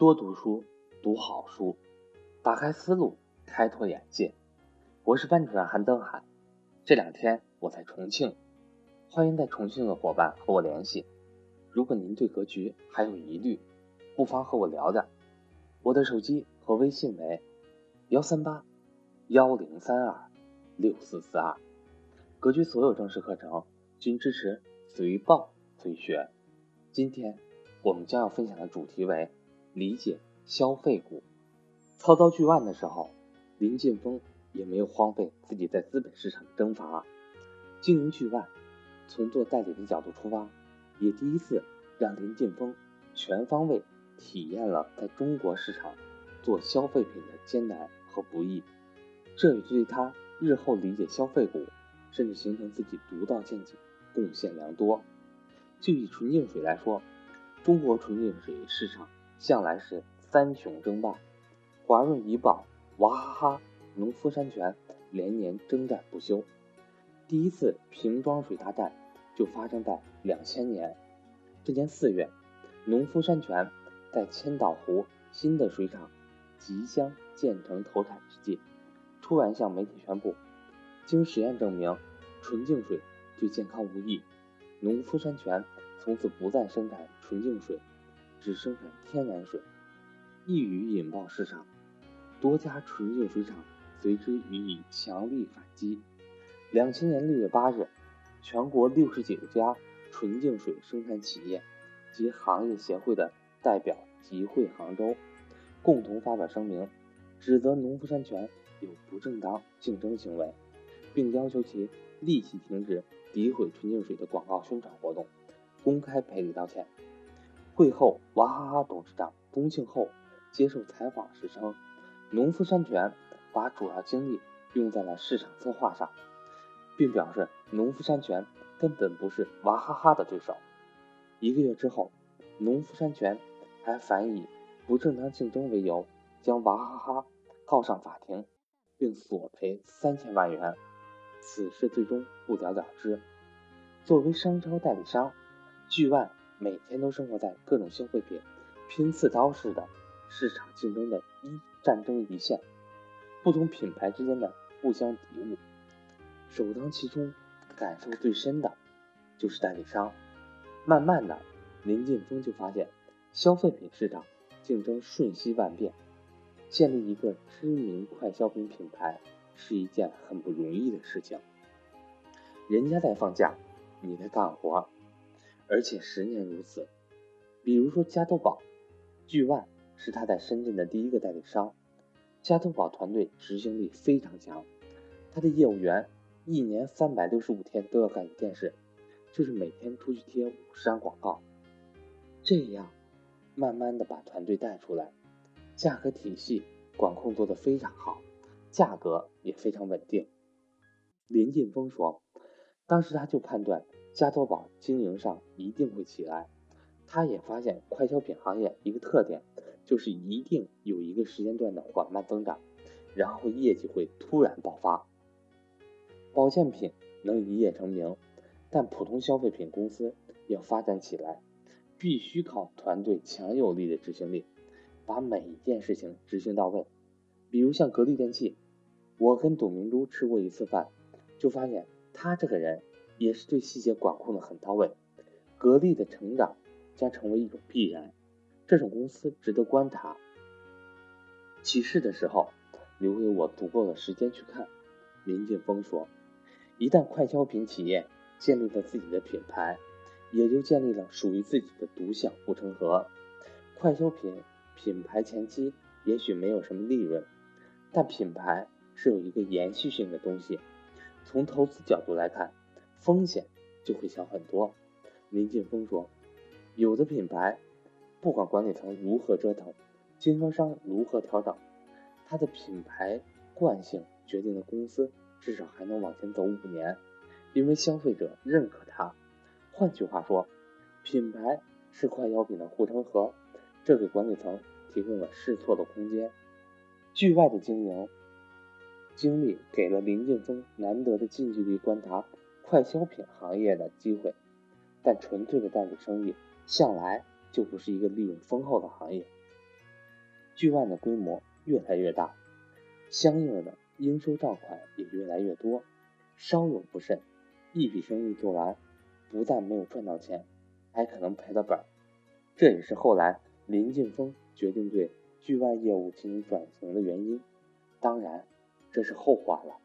多读书，读好书，打开思路，开拓眼界。我是班主任韩登海。这两天我在重庆，欢迎在重庆的伙伴和我联系。如果您对格局还有疑虑，不妨和我聊聊。我的手机和微信为幺三八幺零三二六四四二。格局所有正式课程均支持随报随学。今天我们将要分享的主题为。理解消费股，操刀巨万的时候，林劲峰也没有荒废自己在资本市场的征伐。经营巨万，从做代理的角度出发，也第一次让林劲峰全方位体验了在中国市场做消费品的艰难和不易。这也对他日后理解消费股，甚至形成自己独到见解贡献良多。就以纯净水来说，中国纯净水市场。向来是三雄争霸，华润怡宝、娃哈哈、农夫山泉连年征战不休。第一次瓶装水大战就发生在两千年。这年四月，农夫山泉在千岛湖新的水厂即将建成投产之际，突然向媒体宣布，经实验证明纯净水对健康无益，农夫山泉从此不再生产纯净水。只生产天然水，一语引爆市场，多家纯净水厂随之予以强力反击。两千年六月八日，全国六十九家纯净水生产企业及行业协会的代表集会杭州，共同发表声明，指责农夫山泉有不正当竞争行为，并要求其立即停止诋毁纯净水的广告宣传活动，公开赔礼道歉。会后，娃哈哈董事长宗庆后接受采访时称，农夫山泉把主要精力用在了市场策划上，并表示农夫山泉根本不是娃哈哈的对手。一个月之后，农夫山泉还反以不正当竞争为由，将娃哈哈告上法庭，并索赔三千万元。此事最终不了了之。作为商超代理商，巨万。每天都生活在各种消费品拼刺刀式的市场竞争的一战争一线，不同品牌之间的互相敌物，首当其冲、感受最深的就是代理商。慢慢的，林劲峰就发现，消费品市场竞争瞬息万变，建立一个知名快消品品牌是一件很不容易的事情。人家在放假，你在干活。而且十年如此，比如说加多宝，巨万是他在深圳的第一个代理商。加多宝团队执行力非常强，他的业务员一年三百六十五天都要干一件事，就是每天出去贴五十张广告。这样，慢慢的把团队带出来，价格体系管控做得非常好，价格也非常稳定。林劲峰说，当时他就判断。加多宝经营上一定会起来，他也发现快消品行业一个特点，就是一定有一个时间段的缓慢增长，然后业绩会突然爆发。保健品能一夜成名，但普通消费品公司要发展起来，必须靠团队强有力的执行力，把每一件事情执行到位。比如像格力电器，我跟董明珠吃过一次饭，就发现他这个人。也是对细节管控的很到位，格力的成长将成为一种必然，这种公司值得观察。起势的时候，留给我足够的时间去看。林劲峰说：“一旦快消品企业建立了自己的品牌，也就建立了属于自己的独享护城河。快消品品牌前期也许没有什么利润，但品牌是有一个延续性的东西。从投资角度来看。”风险就会小很多。林劲峰说：“有的品牌，不管管理层如何折腾，经销商如何调整，它的品牌惯性决定了公司至少还能往前走五年，因为消费者认可它。换句话说，品牌是快消品的护城河，这给管理层提供了试错的空间。剧外的经营经历给了林劲峰难得的近距离观察。”快消品行业的机会，但纯粹的代理生意向来就不是一个利润丰厚的行业。巨万的规模越来越大，相应的应收账款也越来越多。稍有不慎，一笔生意做完，不但没有赚到钱，还可能赔了本。这也是后来林劲峰决定对巨万业务进行转型的原因。当然，这是后话了。